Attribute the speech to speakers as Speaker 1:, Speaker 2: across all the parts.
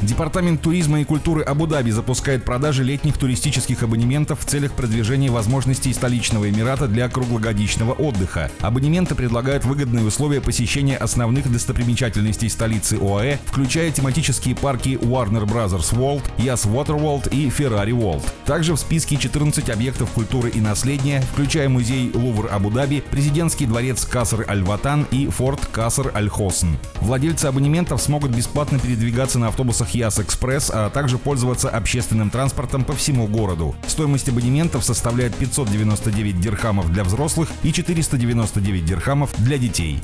Speaker 1: Департамент туризма и культуры Абу-Даби запускает продажи летних туристических абонементов в целях продвижения возможностей столичного Эмирата для круглогодичного отдыха. Абонементы предлагают выгодные условия посещения основных достопримечательностей столицы ОАЭ, включая тематические парки Warner Bros. World, Yas Water World и Ferrari World. Также в списке 14 объектов культуры и наследия, включая музей Лувр Абу-Даби, президентский дворец Каср Аль-Ватан и форт Каср Аль-Хосн. Владельцы абонементов смогут бесплатно передвигаться на автобусах маршрутах Яс-Экспресс, а также пользоваться общественным транспортом по всему городу. Стоимость абонементов составляет 599 дирхамов для взрослых и 499 дирхамов для детей.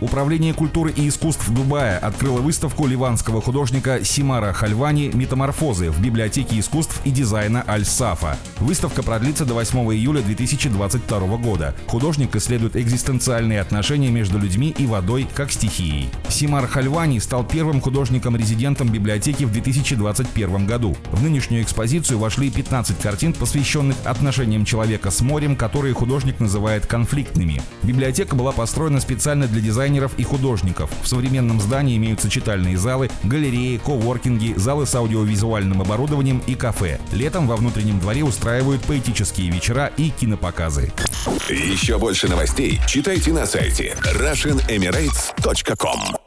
Speaker 1: Управление культуры и искусств Дубая открыло выставку ливанского художника Симара Хальвани «Метаморфозы» в библиотеке искусств и дизайна Аль-Сафа. Выставка продлится до 8 июля 2022 года. Художник исследует экзистенциальные отношения между людьми и водой как стихией. Симар Хальвани стал первым художником-резидентом библиотеки в 2021 году. В нынешнюю экспозицию вошли 15 картин, посвященных отношениям человека с морем, которые художник называет конфликтными. Библиотека была построена специально для дизайна дизайнеров и художников. В современном здании имеются читальные залы, галереи, коворкинги, залы с аудиовизуальным оборудованием и кафе. Летом во внутреннем дворе устраивают поэтические вечера и кинопоказы.
Speaker 2: Еще больше новостей читайте на сайте RussianEmirates.com